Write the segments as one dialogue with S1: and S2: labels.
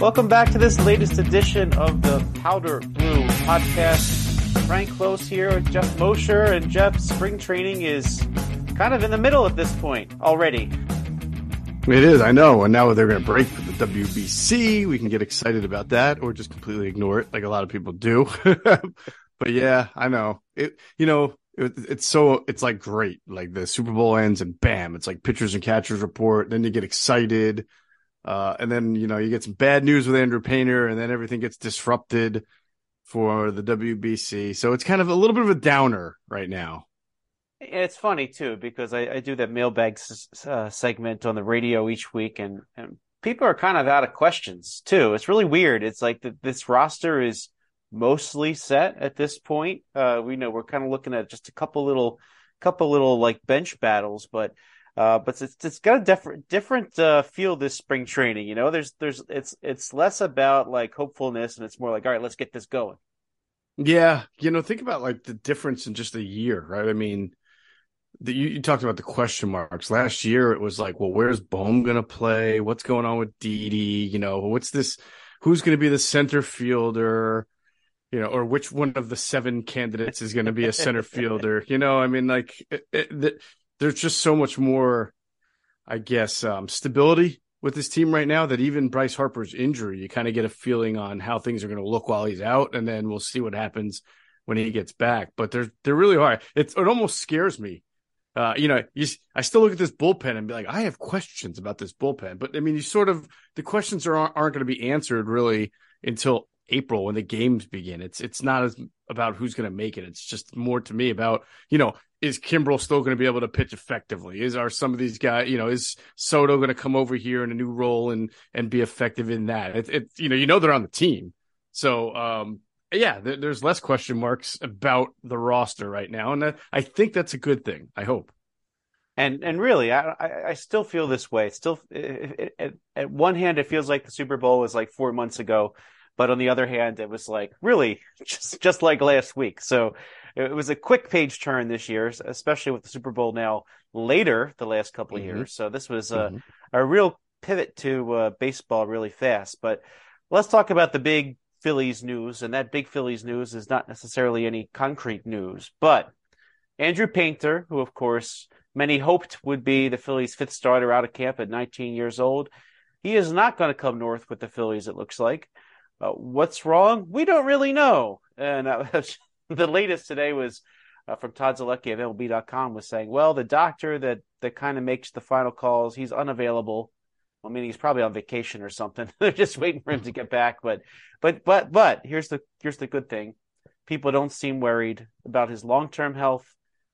S1: Welcome back to this latest edition of the Powder Blue podcast. Frank Klose here, with Geoff Mosher, and Geoff. Spring training is kind of in the middle at this point already.
S2: It is, I know. And now they're going to break for the WBC. We can get excited about that or just completely ignore it like a lot of people do. but yeah, I know. It, you know, it, it's so, it's like great. Like the Super Bowl ends and bam, it's like pitchers and catchers report. Then you get excited. Uh, and then, you know, you get some bad news with Andrew Painter and then everything gets disrupted for the WBC. So it's kind of a little bit of a downer right now.
S1: It's funny too because I, I do that mailbag uh, segment on the radio each week, and, and people are kind of out of questions too. It's really weird. It's like the, this roster is mostly set at this point. Uh, we know we're kind of looking at just a couple little, couple little like bench battles, but uh, but it's it's got a different different uh, feel this spring training. You know, there's there's it's it's less about like hopefulness and it's more like all right, let's get this going.
S2: Yeah, you know, think about like the difference in just a year, right? I mean, the, you, you, talked about the question marks last year. It was like, well, where's Bohm going to play? What's going on with Didi? You know, what's this? Who's going to be the center fielder? You know, or which one of the seven candidates is going to be a center fielder? You know, I mean, like, it, it, there's just so much more, I guess, um, stability with this team right now that even Bryce Harper's injury, you kind of get a feeling on how things are going to look while he's out, and then we'll see what happens when he gets back. But they're they're really hard. It's, it almost scares me uh, you know, you, I still look at this bullpen and be like, I have questions about this bullpen. But I mean, you sort of the questions are aren't going to be answered really until April when the games begin. It's it's not as about who's going to make it. It's just more to me about you know is Kimbrel still going to be able to pitch effectively? Is are some of these guys you know is Soto going to come over here in a new role and and be effective in that? It, you know you know they're on the team, so um yeah, there's less question marks about the roster right now, and I think that's a good thing. I hope.
S1: And and really, I I still feel this way. still, it, it, at one hand, it feels like the Super Bowl was like four months ago, but on the other hand, it was like really just just like last week. So it was a quick page turn this year, especially with the Super Bowl now later the last couple of mm-hmm. years. So this was a mm-hmm. a real pivot to uh, baseball really fast. But let's talk about the big Phillies news, and that big Phillies news is not necessarily any concrete news, but Andrew Painter, who of course many hoped would be the Phillies' fifth starter out of camp at 19 years old, he is not going to come north with the Phillies. It looks like. Uh, what's wrong? We don't really know. And uh, the latest today was uh, from Todd Zolecki of MLB.com was saying, well, the doctor that that kind of makes the final calls, he's unavailable. I mean, he's probably on vacation or something. They're just waiting for him to get back. But, but, but, but here's the here's the good thing: people don't seem worried about his long term health,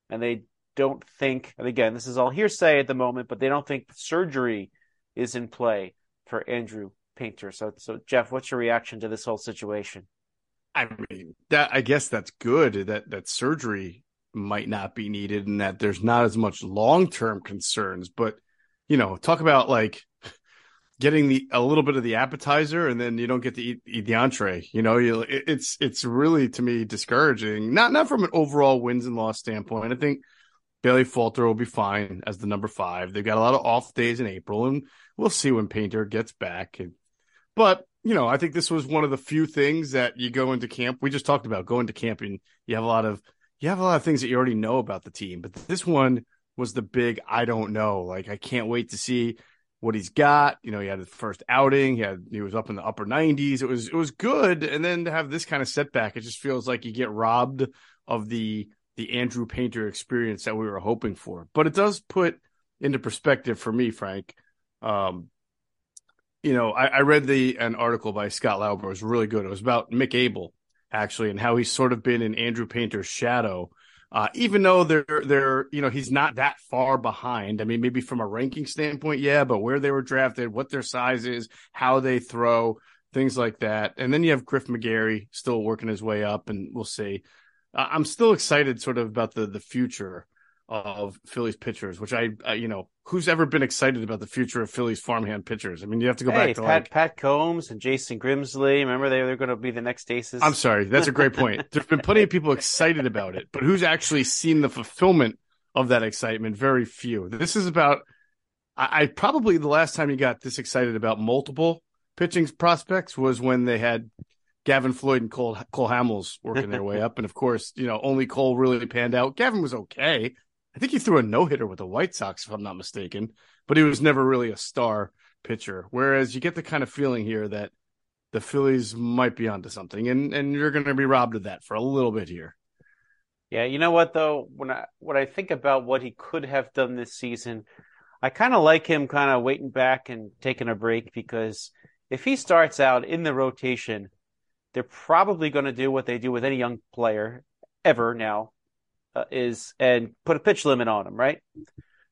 S1: and they don't think. And again, this is all hearsay at the moment, but they don't think surgery is in play for Andrew Painter. So, so Geoff, what's your reaction to this whole situation?
S2: I mean, that I guess that's good that that surgery might not be needed and that there's not as much long term concerns. But you know, talk about like getting the a little bit of the appetizer and then you don't get to eat, eat the entree. You know, you it, it's it's really to me discouraging. Not not from an overall wins and loss standpoint. I think Bailey Falter will be fine as the number five. They've got a lot of off days in April, and we'll see when Painter gets back. And, but you know, I think this was one of the few things that you go into camp. We just talked about going to camp, and you have a lot of you have a lot of things that you already know about the team. But this one was the big I don't know. Like I can't wait to see what he's got. You know, he had his first outing. He had he was up in the upper 90s. It was it was good. And then to have this kind of setback, it just feels like you get robbed of the the Andrew Painter experience that we were hoping for. But it does put into perspective for me, Frank. Um, you know, I, I, read the an article by Scott Lauber. It was really good. It was about Mick Abel actually, and how he's sort of been in Andrew Painter's shadow. Uh, even though they're they're you know he's not that far behind. I mean, maybe from a ranking standpoint, yeah, but where they were drafted, what their size is, how they throw, things like that. And then you have Griff McGarry still working his way up, and we'll see. I'm still excited, sort of, about the the future of Phillies pitchers, which I, I, you know, who's ever been excited about the future of Phillies farmhand pitchers? I mean, you have to go
S1: hey,
S2: back to
S1: Pat,
S2: like
S1: Pat Combs and Jason Grimsley. Remember they were going to be the next aces.
S2: I'm sorry, that's a great point. There's been plenty of people excited about it, but who's actually seen the fulfillment of that excitement? Very few. This is about. I, I probably the last time you got this excited about multiple pitching prospects was when they had Gavin Floyd and Cole Cole Hamels working their way up, and of course, you know, only Cole really panned out. Gavin was okay. I think he threw a no hitter with the White Sox, if I'm not mistaken, but he was never really a star pitcher. Whereas you get the kind of feeling here that the Phillies might be onto something, and and you're going to be robbed of that for a little bit here.
S1: Yeah, you know what though, when I when I think about what he could have done this season, I kind of like him kind of waiting back and taking a break because if he starts out in the rotation they're probably going to do what they do with any young player ever now uh, is and put a pitch limit on him, right?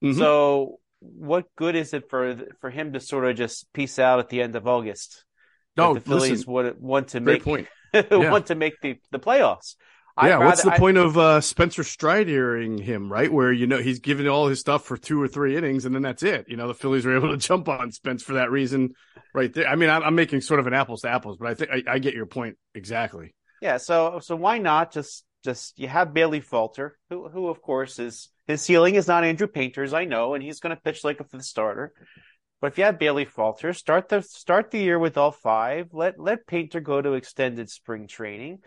S1: Mm-hmm. So what good is it for for him to sort of just peace out at the end of August?
S2: No,
S1: the Phillies
S2: listen,
S1: would want to make
S2: point.
S1: Yeah. want to make the the playoffs.
S2: Yeah, I'd what's rather, the point of uh, Spencer Stridering him, right? Where you know he's giving all his stuff for two or three innings, and then that's it. You know, the Phillies were able to jump on Spence for that reason, right there. I mean, I'm, I'm making sort of an apples to apples, but I think I, I, get your point exactly.
S1: Yeah, so so why not just just you have Bailey Falter, who who of course is his ceiling is not Andrew Painter's, I know, and he's going to pitch like a fifth starter. But if you have Bailey Falter, start the start the year with all five. Let let Painter go to extended spring training.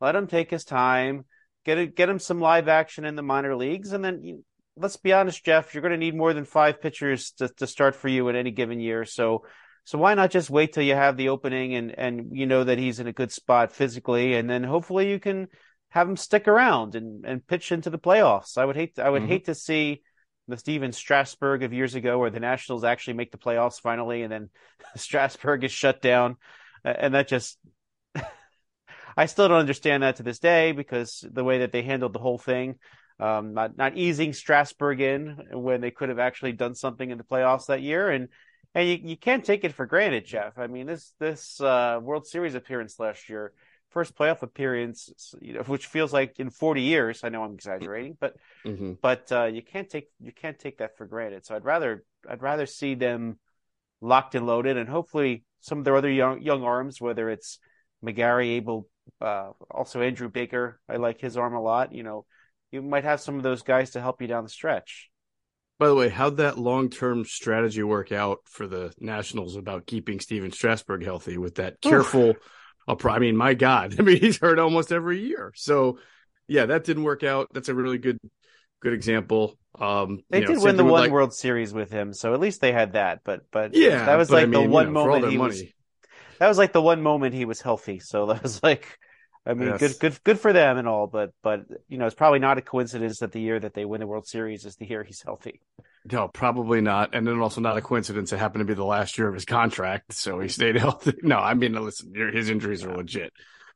S1: Let him take his time get a, get him some live action in the minor leagues, and then you, let's be honest, Geoff, you're going to need more than five pitchers to, to start for you in any given year. So, so why not just wait till you have the opening and and you know that he's in a good spot physically, and then hopefully you can have him stick around and and pitch into the playoffs. I would hate I would mm-hmm. hate to see the Stephen Strasburg of years ago, where the Nationals actually make the playoffs finally, and then Strasburg is shut down, and that just I still don't understand that to this day because the way that they handled the whole thing, um, not not easing Strasburg in when they could have actually done something in the playoffs that year, and and you, you can't take it for granted, Geoff. I mean this this uh, World Series appearance last year, first playoff appearance, you know, which feels like in 40 years. I know I'm exaggerating, but mm-hmm. but uh, you can't take you can't take that for granted. So I'd rather I'd rather see them locked and loaded, and hopefully some of their other young young arms, whether it's McGarry Abel uh, also Andrew Baker. I like his arm a lot. You know, you might have some of those guys to help you down the stretch.
S2: By the way, how'd that long term strategy work out for the Nationals about keeping Stephen Strasburg healthy with that careful? I mean, my God, I mean, he's hurt almost every year. So, yeah, that didn't work out. That's a really good, good example. Um,
S1: they did
S2: know,
S1: win the one like... World Series with him, so at least they had that. But, but
S2: yeah,
S1: that was like
S2: I mean,
S1: the one
S2: you know,
S1: moment he
S2: money.
S1: was that was like the one moment he was healthy. So that was like, I mean,
S2: Yes.
S1: good, good, good for them and all, but, but you know, it's probably not a coincidence that the year that they win the World Series is the year he's healthy.
S2: No, probably not. And then also not a coincidence. It happened to be the last year of his contract, so he stayed healthy. No, I mean, listen, his injuries are legit,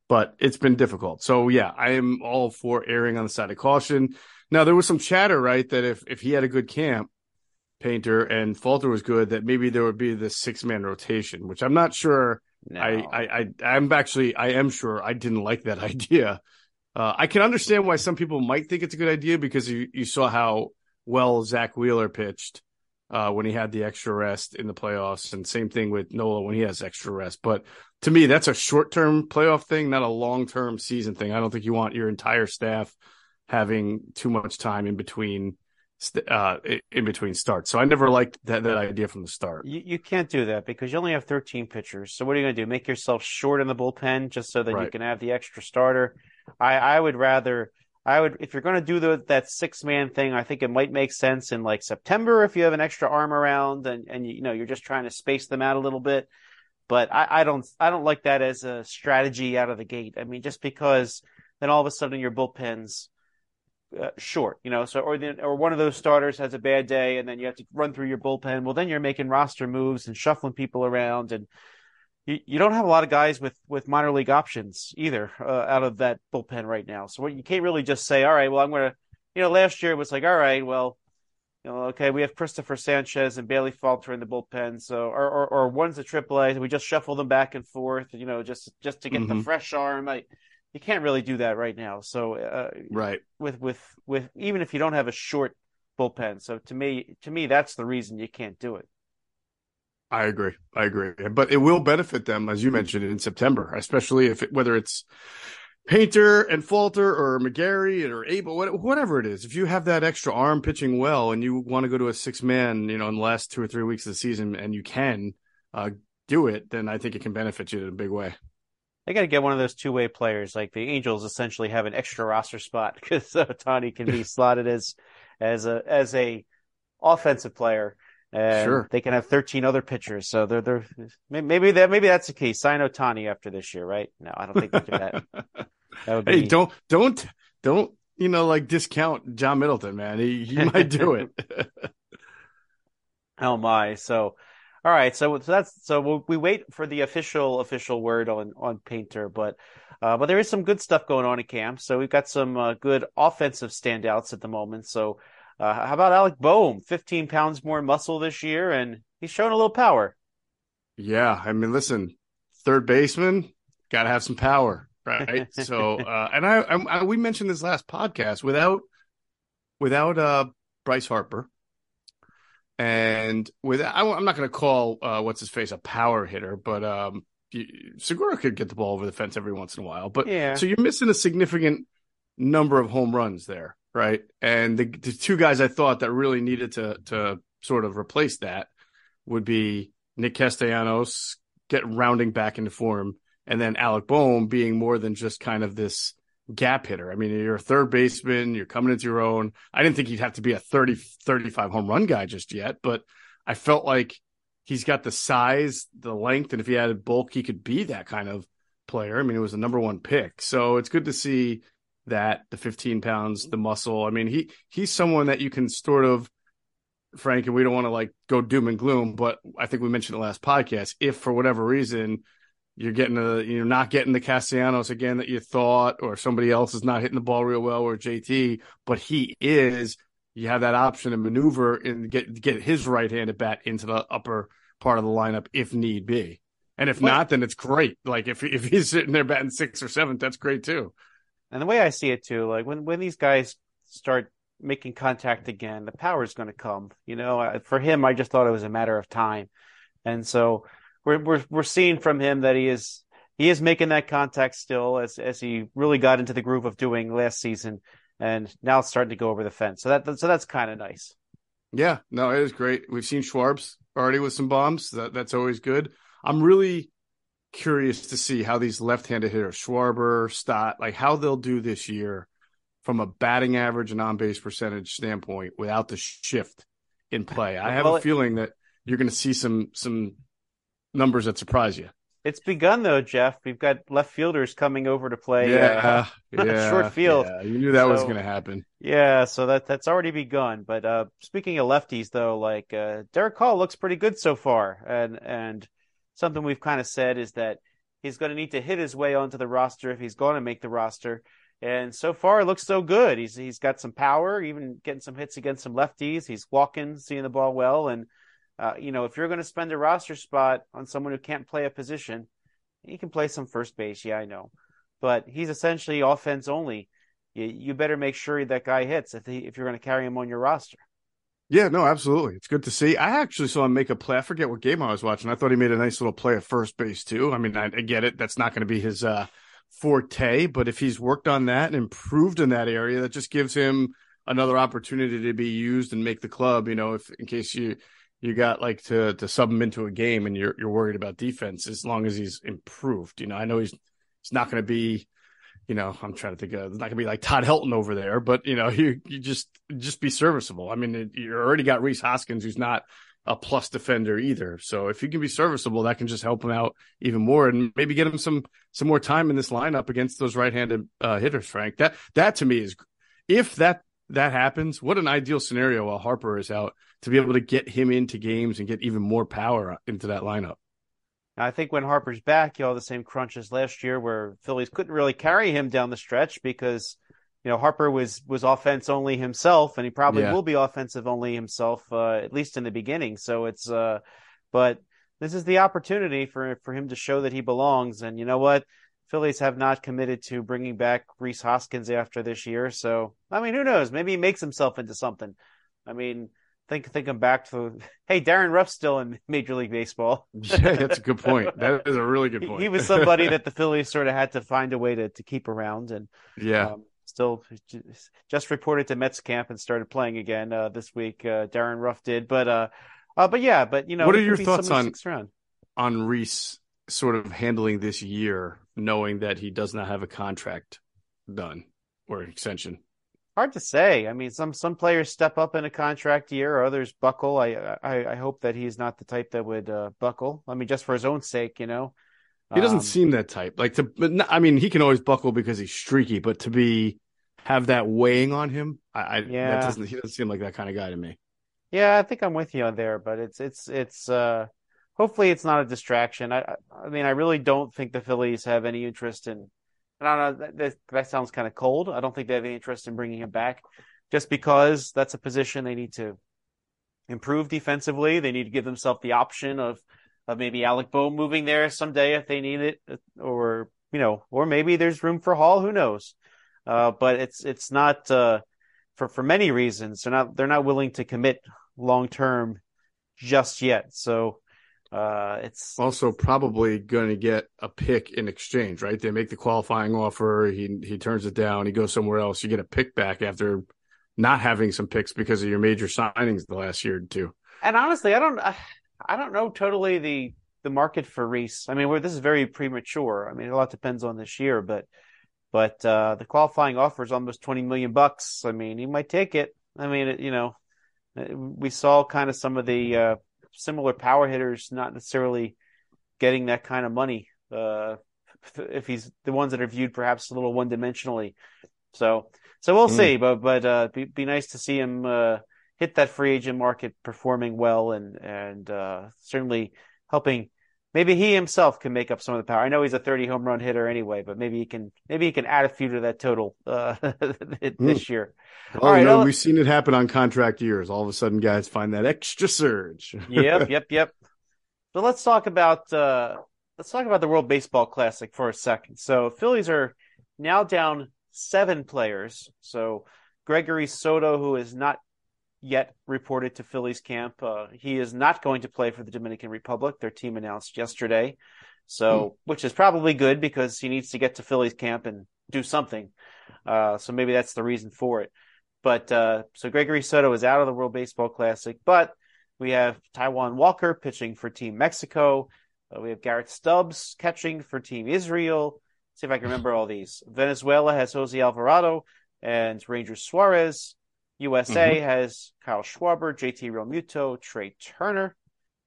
S2: but it's been difficult. So yeah, I am all for erring on the side of caution. Now there was some chatter, right, that if if he had a good camp, Painter and Falter was good, that maybe there would be this six man rotation, which I'm not sure.
S1: No.
S2: I, I, I, I'm actually, I am sure I didn't like that idea. Uh, I can understand why some people might think it's a good idea because you, you saw how well Zack Wheeler pitched uh, when he had the extra rest in the playoffs, and same thing with Nola when he has extra rest. But to me, that's a short term playoff thing, not a long term season thing. I don't think you want your entire staff having too much time in between uh, in between starts. So I never liked that, that idea from the start.
S1: You, you can't do that because you only have 13 pitchers. So what are you going to do? Make yourself short in the bullpen just so that you can have the extra starter? I, I would rather, I would, if you're going to do the, that six man thing, I think it might make sense in like September if you have an extra arm around and, and you know, you're just trying to space them out a little bit. But I, I don't, I don't like that as a strategy out of the gate. I mean, just because then all of a sudden your bullpen's, uh, short, you know, so or or one of those starters has a bad day, and then you have to run through your bullpen. Well, then you're making roster moves and shuffling people around, and you, you don't have a lot of guys with with minor league options either uh, out of that bullpen right now. So what, you can't really just say, all right, well, I'm gonna, you know, last year it was like, all right, well, you know, okay, we have Christopher Sanchez and Bailey Falter in the bullpen, so or or, or one's a AAA, so we just shuffle them back and forth, you know, just just to get the
S2: Mhm.
S1: fresh arm. I, you can't really do that right now. So uh,
S2: Right.
S1: with with with even if you don't have a short bullpen. So to me, to me, that's the reason you can't do it.
S2: I agree. I agree. But it will benefit them, as you mentioned, in September, especially if it, whether it's Painter and Falter or McGarry or Abel, whatever it is. If you have that extra arm pitching well and you want to go to a six man, you know, in the last two or three weeks of the season, and you can uh, do it, then I think it can benefit you in a big way.
S1: They got to get one of those two way players. Like the Angels essentially have an extra roster spot because uh, Tani can be slotted as as a as a offensive player. And
S2: Sure.
S1: they can have 13 other pitchers. So they're they're maybe that maybe that's the case. Sign Ohtani after this year, right? No, I don't think they do that. That would
S2: hey, don't don't don't you know like discount John Middleton, man. He he might do it.
S1: Oh my! So, all right. So, so that's so we'll, we wait for the official official word on on Painter, but uh, but there is some good stuff going on in camp. So we've got some uh, good offensive standouts at the moment. So, uh, how about Alec Bohm? Fifteen pounds more muscle this year, and he's showing a little power.
S2: Yeah, I mean, listen, third baseman got to have some power, right? so, uh, and I, I, I, we mentioned this last podcast without, without uh, Bryce Harper, and with I, am not going to call uh, what's his face a power hitter, but um, Segura could get the ball over the fence every once in a while. But
S1: Yeah.
S2: so you're missing a significant number of home runs there, right? And the, the two guys I thought that really needed to to sort of replace that would be Nick Castellanos get rounding back into form, and then Alec Bohm being more than just kind of this gap hitter. I mean, you're a third baseman, you're coming into your own. I didn't think he'd have to be a 30, 35 home run guy just yet, but I felt like he's got the size, the length, and if he added bulk, he could be that kind of player. I mean, it was a number one pick. So it's good to see that the 15 pounds, the muscle. I mean, he he's someone that you can sort of Frank, and we don't want to like go doom and gloom, but I think we mentioned the last podcast. If for whatever reason you're getting a, you're not getting the Castellanos again that you thought, or somebody else is not hitting the ball real well, or JT, but he is, you have that option to maneuver and get get his right handed bat into the upper part of the lineup if need be. And if not, then it's great. Like if if he's sitting there batting six or seventh, that's great too.
S1: And the way I see it too, like when when these guys start making contact again, the power is going to come. You know, for him, I just thought it was a matter of time, and so we're we're we're seeing from him that he is he is making that contact still as as he really got into the groove of doing last season, and now it's starting to go over the fence. So that so that's kind of nice.
S2: Yeah, no, it is great. We've seen Schwarbs already with some bombs. That that's always good. I'm really curious to see how these left-handed hitters, Schwarber, Stott, like how they'll do this year from a batting average and on-base percentage standpoint without the shift in play. I have
S1: Well,
S2: a feeling that you're going to see some some numbers that surprise you.
S1: It's begun though, Geoff. We've got left fielders coming over to play.
S2: Yeah,
S1: uh,
S2: yeah,
S1: short field.
S2: Yeah, you knew that was going to happen.
S1: Yeah, so that that's already begun. But uh, speaking of lefties, though, like uh, Darick Hall looks pretty good so far, and and something we've kind of said is that he's going to need to hit his way onto the roster if he's going to make the roster. And so far, it looks so good. He's he's got some power, even getting some hits against some lefties. He's walking, seeing the ball well, and uh, you know if you're going to spend a roster spot on someone who can't play a position, he can play some first base. Yeah, I know, but he's essentially offense only you, you better make sure that guy hits if he, if you're going to carry him on your roster.
S2: Yeah, no, absolutely. It's good to see. I actually saw him make a play. I forget what game I was watching. I thought he made a nice little play at first base too. I mean, I, I get it. That's not going to be his uh, forte, but if he's worked on that and improved in that area, that just gives him another opportunity to be used and make the club. You know, if in case you you got like to to sub him into a game and you're you're worried about defense, as long as he's improved. You know, I know he's he's not going to be you know, I'm trying to think of, it's not gonna be like Todd Helton over there, but you know, you, you just, just be serviceable. I mean, it, you already got Rhys Hoskins, who's not a plus defender either. So if you can be serviceable, that can just help him out even more and maybe get him some, some more time in this lineup against those right-handed uh, hitters, Frank. That, that to me is, if that, that happens, what an ideal scenario while Harper is out to be able to get him into games and get even more power into that lineup.
S1: I think when Harper's back, you'll have the same crunch as last year, where Phillies couldn't really carry him down the stretch because you know Harper was was offense only himself, and he probably
S2: Yeah.
S1: will be offensive only himself uh, at least in the beginning. So it's uh, but this is the opportunity for for him to show that he belongs. And you know what? Phillies have not committed to bringing back Rhys Hoskins after this year. So I mean, who knows? Maybe he makes himself into something. I mean, think thinking back to hey, Darin Ruf's still in Major League Baseball.
S2: Yeah, that's a good point. That is a really good point.
S1: He was somebody that the Phillies sort of had to find a way to, to keep around, and
S2: yeah.
S1: um, still just reported to Mets camp and started playing again uh, this week. Uh, Darin Ruf did, but uh, uh, but yeah, but you know,
S2: What are your thoughts on- on Rhys sort of handling this year, knowing that he does not have a contract done or extension.
S1: Hard to say. I mean, some some players step up in a contract year, others buckle. I I, I hope that he's not the type that would uh, buckle. I mean, just for his own sake, you know.
S2: He doesn't
S1: Um,
S2: seem that type. Like to, but not, I mean, he can always buckle because he's streaky, but to be have that weighing on him, I, I
S1: Yeah.
S2: that doesn't. He doesn't seem like that kind of guy to me.
S1: Yeah, I think I'm with you on there, but it's it's it's uh hopefully it's not a distraction. I- I mean I really don't think the Phillies have any interest in I don't know that that, sounds kind of cold. I don't think they have any interest in bringing him back just because that's a position they need to improve defensively. They need to give themselves the option of of maybe Alec Bohm moving there someday if they need it or you know or maybe there's room for Hall, who knows. Uh but it's it's not uh for for many reasons. They're not they're not willing to commit long term just yet. So uh, it's
S2: Also, probably going to get a pick in exchange, right? They make the qualifying offer. He he turns it down. He goes somewhere else. You get a pick back after not having some picks because of your major signings the last year or two.
S1: and honestly, I don't I don't know totally the the market for Rhys. I mean, this is very premature. I mean, a lot depends on this year, but but uh, the qualifying offer is almost twenty million bucks. I mean, he might take it. I mean, it, you know, we saw kind of some of the uh, similar power hitters not necessarily getting that kind of money. Uh, if he's the ones that are viewed perhaps a little one dimensionally. So, so we'll
S2: Mm.
S1: see, but, but, uh, be, be nice to see him, uh, hit that free agent market performing well and, and, uh, certainly helping. Maybe he himself can make up some of the power. I know he's a 30 home run hitter anyway, but maybe he can, maybe he can add a few to that total, uh, this year.
S2: Well,
S1: All right,
S2: you we've seen it happen on contract years. All of a sudden, guys find that extra surge.
S1: yep, yep, yep. So let's talk about uh let's talk about the World Baseball Classic for a second. So Phillies are now down seven players. So Gregory Soto, who is not yet reported to Phillies camp, uh, he is not going to play for the Dominican Republic. Their team announced yesterday. So, which is probably good because he needs to get to Phillies camp and do something. Uh, so maybe that's the reason for it. But uh, so Gregory Soto is out of the World Baseball Classic, but we have Taijuan Walker pitching for Team Mexico. Uh, we have Garrett Stubbs catching for Team Israel. see if I can remember all these. Venezuela has Jose Alvarado and Rangers Suarez. USA has Kyle Schwarber, JT Realmuto, Trea Turner.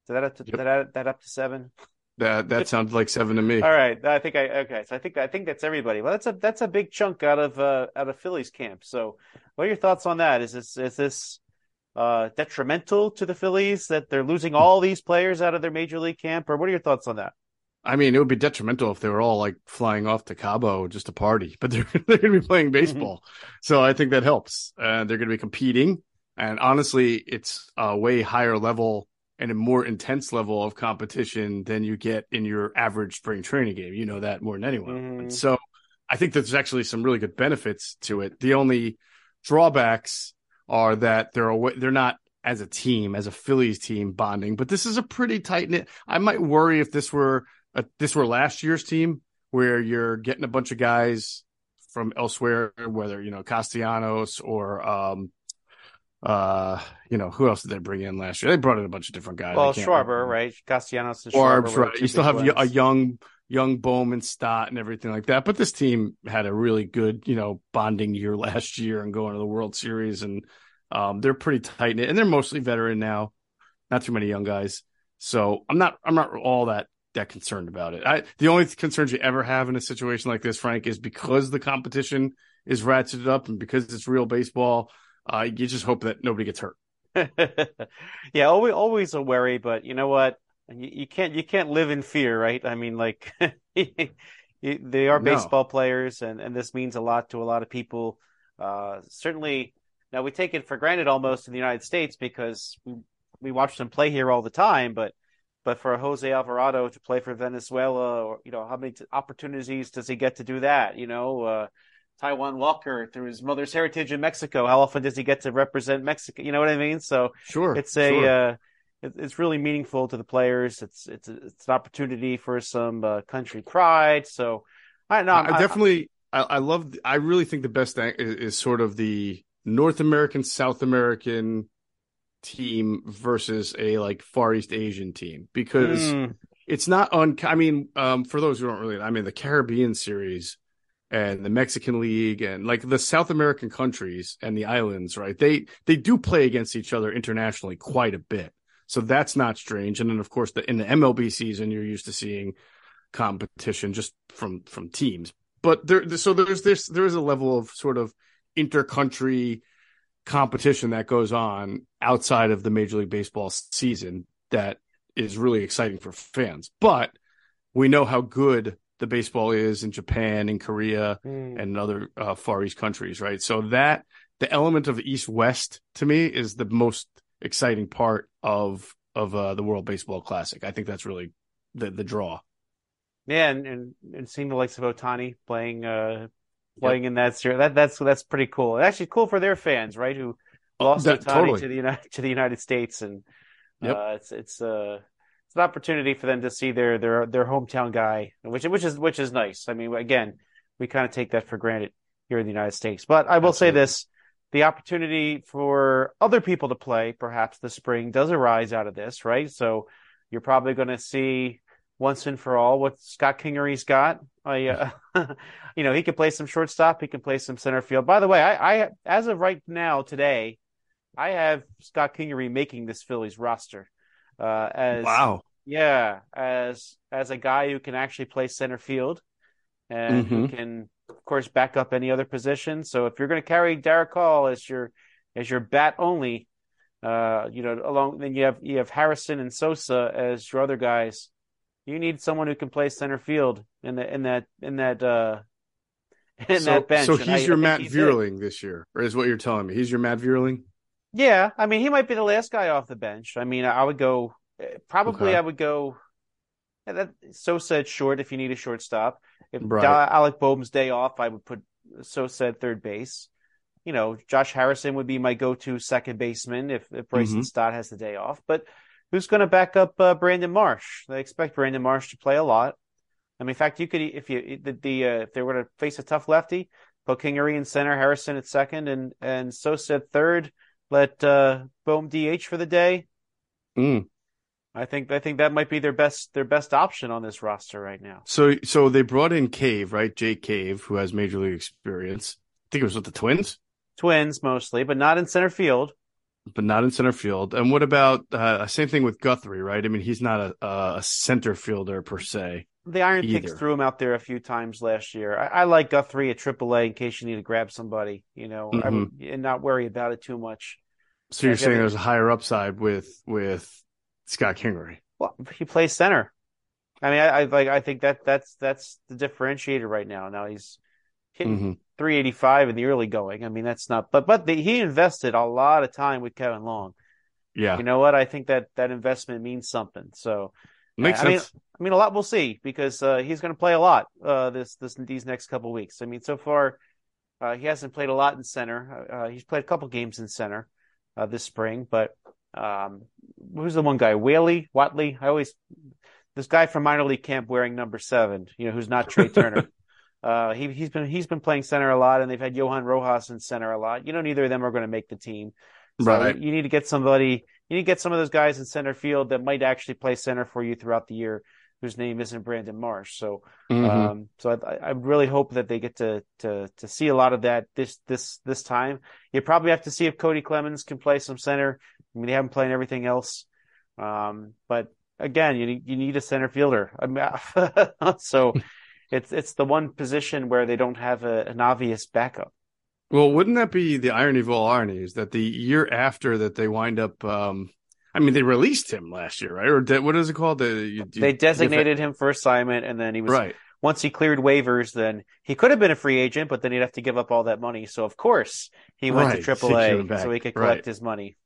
S1: Did that up to,
S2: Yep.
S1: that, that up to seven?
S2: That that sounds like seven to me.
S1: All right, I think I okay. So I think I think that's everybody. Well, that's a that's a big chunk out of uh, out of Phillies camp. So, what are your thoughts on that? Is this is this uh, detrimental to the Phillies that they're losing all these players out of their major league camp, or what are your thoughts on that?
S2: I mean, it would be detrimental if they were all like flying off to Cabo just to party, but they're they're going to be playing baseball, so I think that helps. Uh, they're going to be competing, and honestly, it's a way higher level and a more intense level of competition than you get in your average spring training game. You know that more than anyone.
S1: Mm-hmm.
S2: So, I think there's actually some really good benefits to it. The only drawbacks are that they're away, they're not as a team, as a Phillies team bonding, but this is a pretty tight knit. I might worry if this were a, this were last year's team where you're getting a bunch of guys from elsewhere, whether you know Castellanos or um, uh, you know who else did they bring in last year? They brought in a bunch of different guys.
S1: Well, Schwarber, right? Castellanos and
S2: Schwarber,
S1: Schwarber
S2: right? You still have a young young Bowman, Stott, and everything like that. But this team had a really good, you know, bonding year last year and going to the World Series, and um, they're pretty tight knit, and they're mostly veteran now. Not too many young guys, so I'm not I'm not all that that concerned about it. I the only concerns you ever have in a situation like this, Frank, is because the competition is ratcheted up and because it's real baseball. Uh, you just hope that nobody gets hurt.
S1: yeah, always always a worry, but you know what? You, you can't you can't live in fear, right? I mean, like they are baseball no. players, and and this means a lot to a lot of people. Uh, certainly, now we take it for granted almost in the United States because we we watch them play here all the time, but but for Jose Alvarado to play for Venezuela, or you know, how many t- opportunities does he get to do that? You know, uh, Taijuan Walker through his mother's heritage in Mexico, how often does he get to represent Mexico? You know what I mean? So
S2: sure,
S1: it's a
S2: sure.
S1: uh, it, it's really meaningful to the players. It's it's it's an opportunity for some uh, country pride. So I know
S2: I, I definitely I, I love I really think the best thing is, is sort of the North American South American team versus a like Far East Asian team because mm. it's not on. I mean, um, for those who don't really, I mean, the Caribbean series and the Mexican League and like the South American countries and the islands, right? They they do play against each other internationally quite a bit, so that's not strange. And then of course, the in the MLB season, you're used to seeing competition just from from teams, but there so there's this there is a level of sort of intercountry competition that goes on outside of the Major League Baseball season that is really exciting for fans. But we know how good the baseball is in Japan, in Korea, mm. and other uh, Far East countries, right? So that the element of the East West to me is the most exciting part of of uh, the World Baseball Classic. I think that's really the the draw.
S1: Yeah, and and, and seeing the likes of Ohtani playing uh, playing yep. in that series. That that's that's pretty cool. Actually, cool for their fans, right? Who oh, lost that, totally. to the United to the United States, and yep. uh, it's it's uh it's an opportunity for them to see their their their hometown guy, which which is which is nice. I mean, again, we kind of take that for granted here in the United States. But I will Absolutely. say this: the opportunity for other people to play, perhaps the spring, does arise out of this, right? So you're probably going to see once and for all what Scott Kingery's got. I, uh, you know, he can play some shortstop. He can play some center field. By the way, I, I, as of right now today, I have Scott Kingery making this Phillies roster. Uh, as
S2: wow,
S1: yeah, as as a guy who can actually play center field and mm-hmm. who can, of course, back up any other position. So if you're going to carry Darick Hall as your as your bat only, uh, you know, along then you have you have Harrison and Sosa as your other guys you need someone who can play center field in the in that in that uh in
S2: so,
S1: that bench.
S2: So he's I, your I Matt Vierling this year, or is what you're telling me? He's your Matt Vierling.
S1: Yeah, I mean he might be the last guy off the bench. I mean I would go probably okay. I would go. Yeah, that Sosa at short if you need a shortstop. If right. Alec Bohm's day off, I would put Sosa at third base. You know, Josh Harrison would be my go-to second baseman if, if Bryson mm-hmm. Stott has the day off. But who's going to back up uh, Brandon Marsh? They expect Brandon Marsh to play a lot. I mean, in fact, you could if you the, the uh, if they were to face a tough lefty, put Kingery in center, Harrison at second, and and Sosa at third. Let uh, Bohm DH for the day.
S2: Mm.
S1: I think I think that might be their best their best option on this roster right now.
S2: So so they brought in Cave, right? Jake Cave, who has major league experience. I think it was with the Twins.
S1: Twins mostly, but not in center field.
S2: But not in center field. And what about uh, same thing with Guthrie, right? I mean, he's not a, a center fielder per se.
S1: The Iron
S2: either.
S1: Picks threw him out there a few times last year. I, I like Guthrie at AAA in case you need to grab somebody, you know,
S2: Mhm.
S1: I'm, and not worry about it too much.
S2: So you're saying there's a higher upside with with Scott Kingery.
S1: Well, he plays center. I mean, I, I like. I think that that's that's the differentiator right now. Now he's hitting
S2: Mhm.
S1: 385 in the early going. I mean, that's not. But but the, he invested a lot of time with Kevin Long.
S2: Yeah,
S1: You know what? I think that that investment means something. So
S2: makes
S1: I mean,
S2: sense.
S1: I mean, a lot we'll see because uh, he's going to play a lot uh, this this these next couple weeks. I mean, so far uh, he hasn't played a lot in center. Uh, he's played a couple games in center uh, this spring, but um, who's the one guy? Whaley, Watley. I always this guy from minor league camp wearing number seven. You know, who's not Trea Turner. Uh, he he's been he's been playing center a lot, and they've had Johan Rojas in center a lot. You know, neither of them are going to make the team. So
S2: Right.
S1: You need to get somebody. You need to get some of those guys in center field that might actually play center for you throughout the year, whose name isn't Brandon Marsh. So,
S2: Mhm.
S1: um, so I, I really hope that they get to to to see a lot of that this this this time. You probably have to see if Cody Clemens can play some center. I mean, they haven't played everything else. Um, but again, you need you need a center fielder. I mean, so it's it's the one position where they don't have a, an obvious backup.
S2: Well, wouldn't that be the irony of all ironies that the year after that they wind up? Um, I mean, they released him last year, right? Or de- what is it called? The, you,
S1: They designated him for assignment, and then he was
S2: right.
S1: once he cleared waivers, then he could have been a free agent, but then he'd have to give up all that money. So of course he went
S2: Right.
S1: to AAA so he could collect
S2: Right.
S1: his money.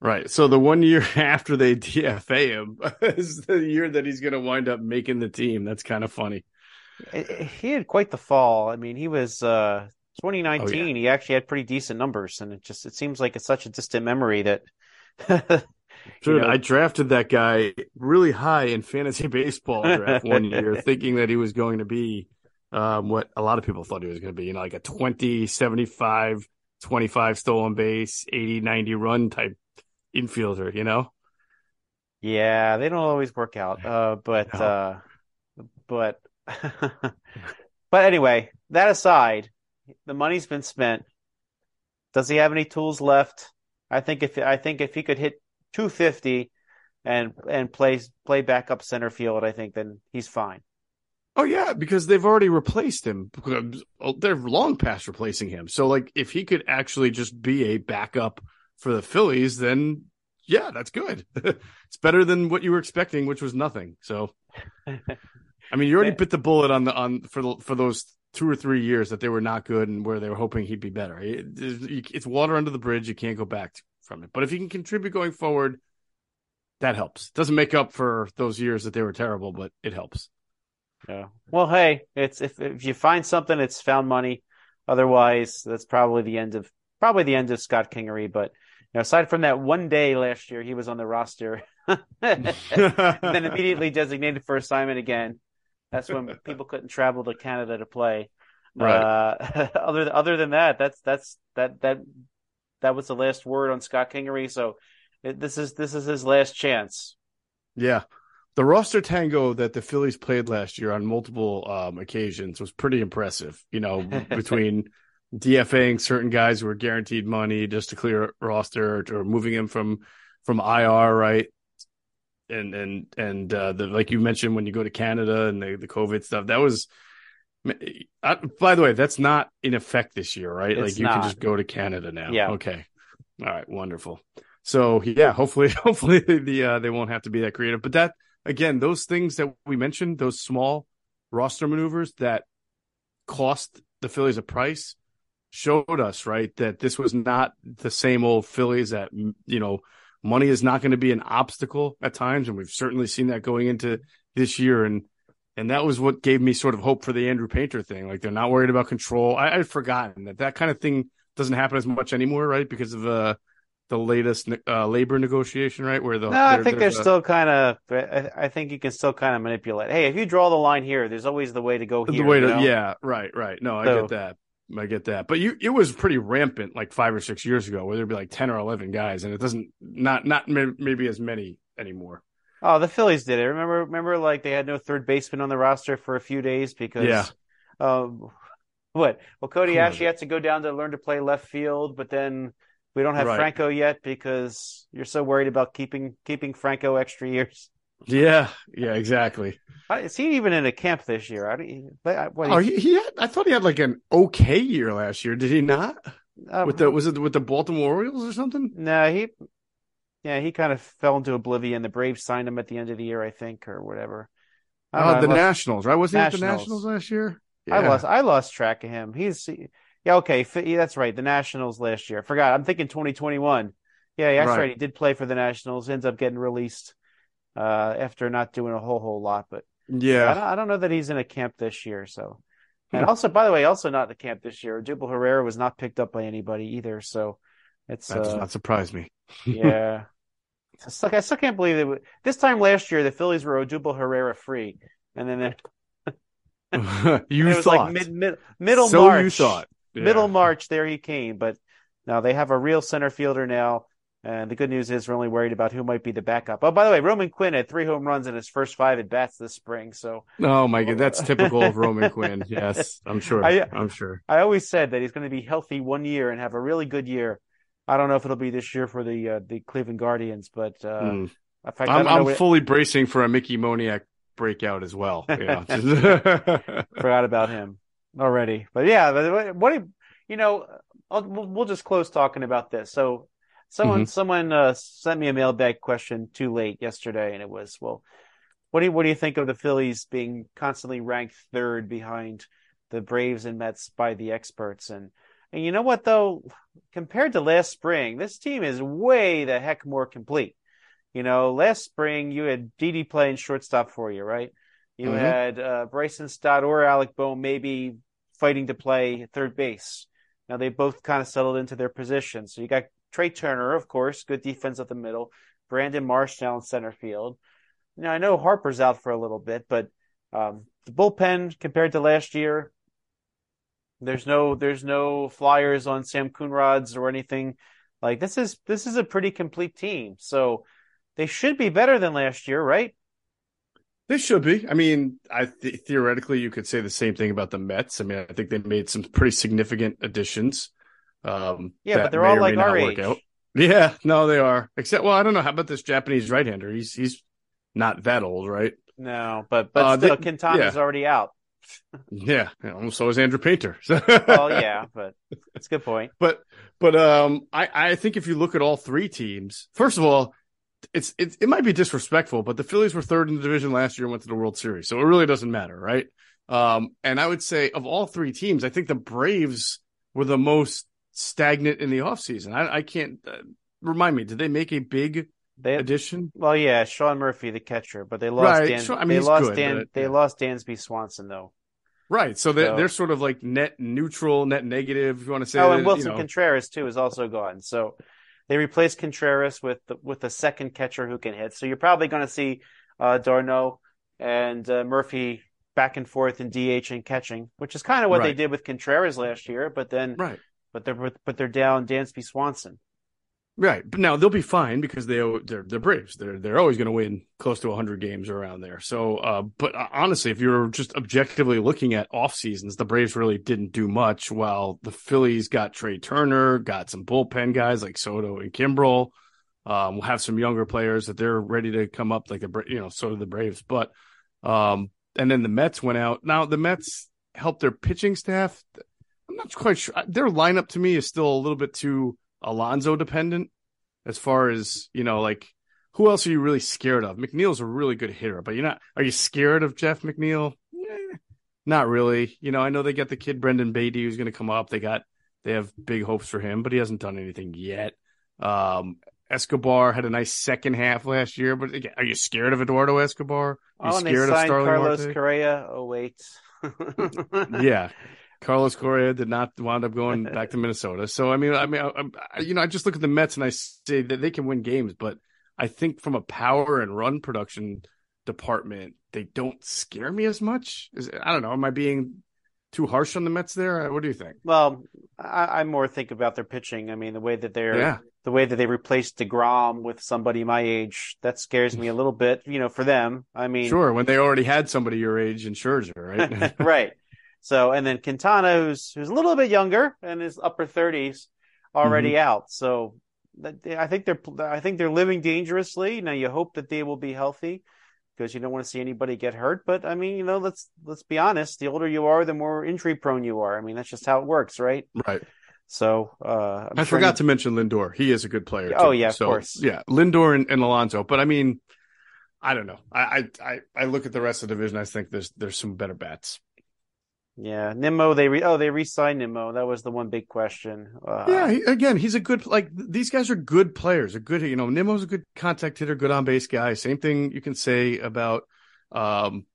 S2: Right. So the one year after they DFA him is the year that he's going to wind up making the team. That's kind of funny.
S1: He had quite the fall. I mean, he was uh 2019.
S2: Oh,
S1: He actually had pretty decent numbers, and it just it seems like it's such a distant memory that.
S2: Dude,
S1: know-
S2: I drafted that guy really high in fantasy baseball draft one year, thinking that he was going to be um, what a lot of people thought he was going to be, you know, like a 20, 75, 25 stolen base, 80, 90 run type infielder, you know?
S1: Yeah, they don't always work out. Uh, but
S2: No.
S1: uh, but but anyway, that aside, the money's been spent. Does he have any tools left? I think if I think if he could hit 250 and and play play backup center field, I think then he's fine.
S2: Oh yeah, because they've already replaced him. They're long past replacing him. So like if he could actually just be a backup for the Phillies, then yeah, that's good. it's better than what you were expecting, which was nothing. So I mean, you already bit the bullet on the on for the, for those two or three years that they were not good and where they were hoping he'd be better. It- it's water under the bridge. You can't go back from it. But if he can contribute going forward, that helps. Doesn't make up for those years that they were terrible, but it helps.
S1: Yeah. Well, hey, it's if if you find something, it's found money. Otherwise, that's probably the end of probably the end of Scott Kingery. But you know, aside from that one day last year, he was on the roster, and then immediately designated for assignment again. That's when people couldn't travel to Canada to play.
S2: Right.
S1: Uh, other other than that, that's that's that that that was the last word on Scott Kingery. So it, this is this is his last chance.
S2: Yeah. The roster tango that the Phillies played last year on multiple um, occasions was pretty impressive. You know, between DFAing certain guys who were guaranteed money just to clear roster or moving him from from IR, right? And and and uh, the like you mentioned when you go to Canada and the the COVID stuff, that was. I, by the way, that's not in effect this year, right?
S1: It's
S2: like you
S1: not.
S2: can just go to Canada now.
S1: Yeah.
S2: Okay. All right. Wonderful. So yeah, hopefully, hopefully the uh, they won't have to be that creative. But that again, those things that we mentioned, those small roster maneuvers that cost the Phillies a price, showed us right that this was not the same old Phillies. That you know, money is not going to be an obstacle at times, and we've certainly seen that going into this year. And and that was what gave me sort of hope for the Andrew Painter thing. Like they're not worried about control. I, I'd forgotten that that kind of thing doesn't happen as much anymore, right? Because of uh, the latest uh, labor negotiation, right? Where the
S1: No, I think
S2: a-
S1: still kind of. I think you can still kind of manipulate. Hey, if you draw the line here, there's always the way to go here.
S2: the way
S1: you
S2: to
S1: know?
S2: yeah, right, right. No, I get that. I get that. But you, it was pretty rampant like five or six years ago, where there'd be like ten or eleven guys, and it doesn't not not maybe as many anymore.
S1: Oh, the Phillies did it. Remember, remember, like they had no third baseman on the roster for a few days because.
S2: Yeah.
S1: Um, what? Well, Cody Asche had to go down to learn to play left field, but then We don't have
S2: Right.
S1: Franco yet because you're so worried about keeping keeping Franco extra years.
S2: Yeah, yeah, exactly.
S1: Is he even in a camp this year? I don't. But I- what,
S2: Oh, he, he had, I thought he had like an okay year last year. Did he not?
S1: uh,
S2: With the was it with the Baltimore Orioles or something?
S1: no, he. Yeah, he kind of fell into oblivion. The Braves signed him at the end of the year, I think, or whatever.
S2: Oh, the
S1: lost-
S2: Nationals, right? Wasn't he at the
S1: Nationals.
S2: Nationals last year?
S1: I lost. I lost track of him. He's yeah okay. yeah, That's right. The Nationals last year. I forgot. I'm thinking 2021. Yeah, that's
S2: Right.
S1: right. He did play for the Nationals. Ends up getting released uh, after not doing a whole whole lot. But I,
S2: Yeah.
S1: don't, I don't know that he's in a camp this year. So, and also by the way, also not in the camp this year. Dubal Herrera was not picked up by anybody either. So it's
S2: That does
S1: uh,
S2: not surprise me.
S1: yeah. I still, I still can't believe it. This time last year, the Phillies were Odubel Herrera free, and then it,
S2: you
S1: it was
S2: thought.
S1: like mid, mid middle
S2: so
S1: March.
S2: you thought. Yeah.
S1: middle March, there he came. But now they have a real center fielder now. And the good news is we're only worried about who might be the backup. Oh, by the way, Roman Quinn had three home runs in his first five at bats this spring. So
S2: Oh my god, that's typical of Roman Quinn. Yes, I'm sure.
S1: I-
S2: I'm sure.
S1: I always said that he's going to be healthy one year and have a really good year. I don't know if it'll be this year for the uh, the Cleveland Guardians, but uh,
S2: Mm.
S1: fact, I
S2: I'm, I'm
S1: what-
S2: fully bracing for a Mickey Moniak breakout as well. Yeah.
S1: forgot about him already. But yeah, what do you, you know? I'll, we'll just close talking about this. So, someone
S2: Mm-hmm.
S1: someone uh, sent me a mailbag question too late yesterday, and it was, well, what do you what do you think of the Phillies being constantly ranked third behind the Braves and Mets by the experts? And and you know what though, compared to last spring, this team is way the heck more complete. You know, last spring you had Didi playing shortstop for you, right? You
S2: Mhm.
S1: had uh, Bryson Stott or Alec Bohm maybe fighting to play third base. Now they both kind of settled into their positions. So you got Trea Turner, of course, good defense at the middle. Brandon Marsh down center field. Now I know Harper's out for a little bit, but um, the bullpen compared to last year, there's no there's no flyers on Sam Coonrod's or anything. Like this is this is a pretty complete team. So they should be better than last year, right?
S2: They should be. I mean, I th- theoretically you could say the same thing about the Mets. I mean, I think they made some pretty significant additions. Um,
S1: Yeah, but they're all like our age.
S2: out. Yeah, no, they are. Except, well, I don't know. How about this Japanese right-hander? He's he's not that old, right?
S1: No, but but
S2: Uh,
S1: still,
S2: they-
S1: Quintana's already out.
S2: Yeah. yeah, So is Andrew Painter.
S1: Well, yeah, but that's a good point.
S2: But but um I I think if you look at all three teams, first of all, it's it, it might be disrespectful, but the Phillies were third in the division last year and went to the World Series. So it really doesn't matter, right? Um and I would say of all three teams, I think the Braves were the most stagnant in the offseason. I I can't uh, remind me, did they make a big
S1: They
S2: addition?
S1: well, yeah, Sean Murphy, the catcher, but they lost
S2: Right,
S1: Dan.
S2: Sean- I mean,
S1: they lost
S2: good,
S1: Dan.
S2: but,
S1: they
S2: yeah.
S1: lost Dansby Swanson though.
S2: Right. So they're,
S1: So-
S2: they're sort of like net neutral, net negative, if you want to say
S1: Oh,
S2: that,
S1: and Wilson
S2: you know.
S1: Contreras too is also gone. So they replaced Contreras with the, with a second catcher who can hit. So you're probably going to see uh, d'Arnaud and uh, Murphy back and forth in DH and catching, which is kind of what they did with Contreras last year. But then,
S2: Right.
S1: But they're but they're down Dansby Swanson.
S2: Right, but now they'll be fine because they they're they're Braves. They're they're always going to win close to 100 games around there. So, uh, but uh, honestly, if you're just objectively looking at off seasons, the Braves really didn't do much. While the Phillies got Trea Turner, got some bullpen guys like Soto and Kimbrel. Um, we'll have some younger players that they're ready to come up, like the you know, so do the Braves. But um, and then the Mets went out. Now the Mets helped their pitching staff. I'm not quite sure. Their lineup to me is still a little bit too Alonso dependent as far as, you know, like who else are you really scared of? McNeil's a really good hitter, but you're not are you scared of Jeff McNeil? Eh, not really. You know, I know they got the kid Brendan Baty who's gonna come up. They got they have big hopes for him, but he hasn't done anything yet. Um Escobar had a nice second half last year, but again, are you scared of Eduardo Escobar? Are you
S1: Oh, and they
S2: scared of
S1: signed
S2: Starling
S1: Carlos
S2: Marte?
S1: Correa. Oh wait.
S2: yeah. Carlos Correa did not wind up going back to Minnesota. So I mean, I mean, I, I, you know, I just look at the Mets and I say that they can win games, but I think from a power and run production department, they don't scare me as much. Is, I don't know. Am I being too harsh on the Mets there? Uh, what do you think?
S1: Well, I, I more think about their pitching. I mean, the way that they're
S2: Yeah.
S1: the way that they replaced deGrom with somebody my age that scares me a little bit. You know, for them. I mean,
S2: Sure. When they already had somebody your age in Scherzer, right?
S1: right. So, and then Quintana, who's who's a little bit younger in his upper thirties. already out. So I think they're I think they're living dangerously. Now you hope that they will be healthy because you don't want to see anybody get hurt. But I mean, you know, let's let's be honest. The older you are, the more injury prone you are. I mean, that's just how it works, right?
S2: Right.
S1: So uh,
S2: i forgot to mention Lindor. He is a good player.
S1: Oh yeah, of so, course.
S2: Yeah, Lindor and, and Alonso. But I mean, I don't know. I, I I look at the rest of the division. I think there's there's some better bats.
S1: Yeah, Nimmo. They re- oh they re-signed Nimmo. That was the one big question.
S2: Uh, yeah, he, again, he's a good like these guys are good players. A good you know Nimmo's a good contact hitter, good on base guy. Same thing you can say about um,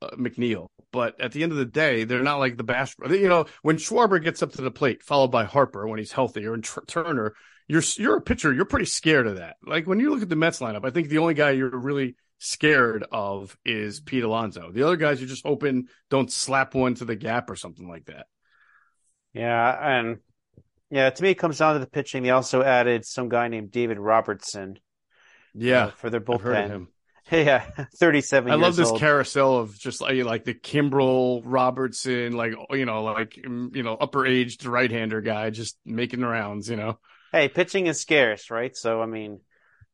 S2: uh, McNeil. But at the end of the day, they're not like the bash. You know, when Schwarber gets up to the plate, followed by Harper when he's healthy, or Tr- Turner, you're you're a pitcher. You're pretty scared of that. Like when you look at the Mets lineup, I think the only guy you're really scared of is Pete Alonso. The other guys you're just hoping don't slap one to the gap or something like that.
S1: Yeah, and yeah, to me it comes down to the pitching. They also added some guy named David Robertson.
S2: Yeah,
S1: uh, for their bullpen. Yeah, 37
S2: I love this
S1: old.
S2: carousel of just like, like the Kimbrel, Robertson, like, you know, like, you know, upper aged right hander guy just making the rounds, you know?
S1: Hey, pitching is scarce, right? So, I mean,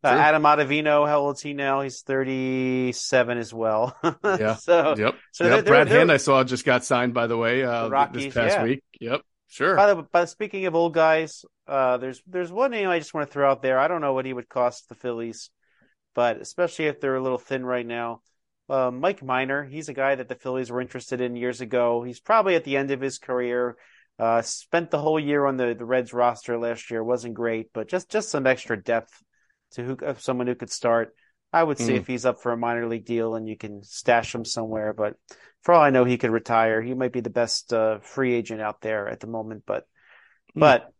S1: uh, Adam Ottavino, how old is he now? He's 37 as well.
S2: yeah.
S1: So,
S2: yep.
S1: So
S2: yep. They're, Brad they're, Hand, I saw just got signed, by the way, uh, Rockies, this past
S1: yeah.
S2: week. Yep. Sure.
S1: By the but speaking of old guys, uh, there's there's one name I just want to throw out there. I don't know what he would cost the Phillies, but especially if they're a little thin right now. Uh, Mike Minor, he's a guy that the Phillies were interested in years ago. He's probably at the end of his career. Uh, spent the whole year on the, the Reds roster last year. wasn't great, but just just some extra depth to who, someone who could start. I would say mm. if he's up for a minor league deal and you can stash him somewhere, but for all I know, he could retire. He might be the best uh, free agent out there at the moment, but mm. but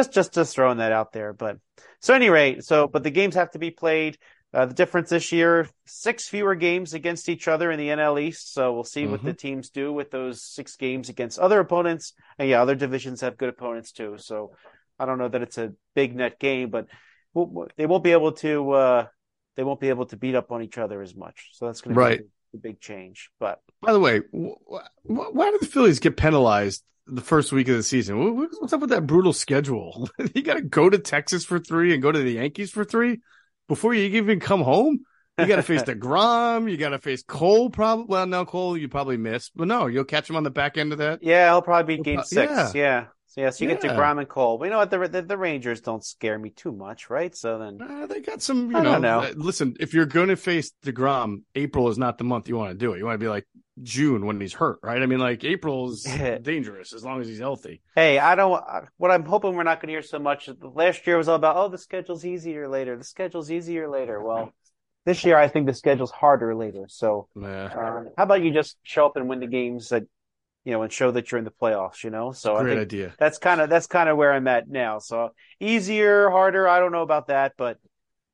S1: just just just throwing that out there. But so any rate, so but the games have to be played. Uh, the difference this year, six fewer games against each other in the NL East. So we'll see mm-hmm. what the mm-hmm. teams do with those six games against other opponents. And yeah, other divisions have good opponents too. So I don't know that it's a big net game, but they won't be able to uh, they won't be able to beat up on each other as much. So that's going to be the big change. But
S2: by the way, why did the Phillies get penalized the first week of the season? What's up with that brutal schedule? you got to go to Texas for three and go to the Yankees for three before you even come home. You got to face the deGrom. You got to face Cole. Probably. Well, no, Cole you probably miss, but no, you'll catch him on the back end of that.
S1: Yeah, he'll probably be game six. Yeah. yeah. So yeah, so you yeah. get deGrom and Cole. But you know what? The, the, the Rangers don't scare me too much, right? So then
S2: uh, they got some. You I know, know. Uh, listen, if you're going to face deGrom, April is not the month you want to do it. You want to be like June when he's hurt, right? I mean, like April is dangerous as long as he's healthy.
S1: Hey, I don't. What I'm hoping we're not going to hear so much. Last year was all about, oh, the schedule's easier later. The schedule's easier later. Well, this year I think the schedule's harder later. So, uh, how about you just show up and win the games that you know, and show that you're in the playoffs, you know? So
S2: great
S1: I
S2: idea.
S1: That's kind of, that's kind of where I'm at now. So easier, harder. I don't know about that, but,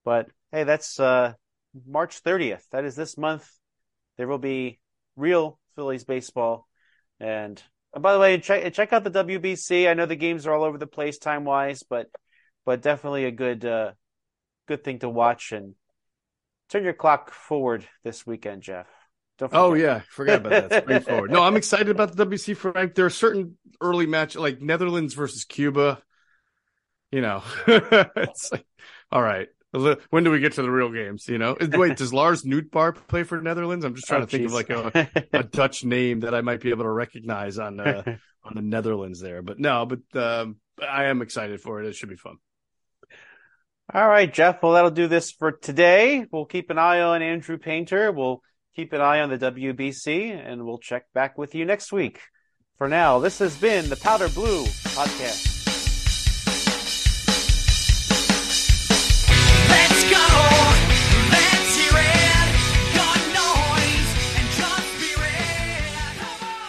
S1: but hey, that's, uh, March 30th. That is this month. There will be real Phillies baseball. And, and by the way, check, check out the WBC. I know the games are all over the place time wise, but, but definitely a good, uh, good thing to watch and turn your clock forward this weekend, Geoff.
S2: Oh yeah, forget about that. Spring forward. No, I'm excited about the WBC Frank. There are certain early match like Netherlands versus Cuba. You know, it's like, all right. When do we get to the real games? You know, wait, does Lars Nootbaar play for Netherlands? I'm just trying oh, to think geez. of like a, a Dutch name that I might be able to recognize on uh, on the Netherlands there. But no, but um, I am excited for it. It should be fun.
S1: All right, Geoff. Well, that'll do this for today. We'll keep an eye on Andrew Painter. We'll keep an eye on the WBC, and we'll check back with you next week. For now, this has been the Powder Blue Podcast.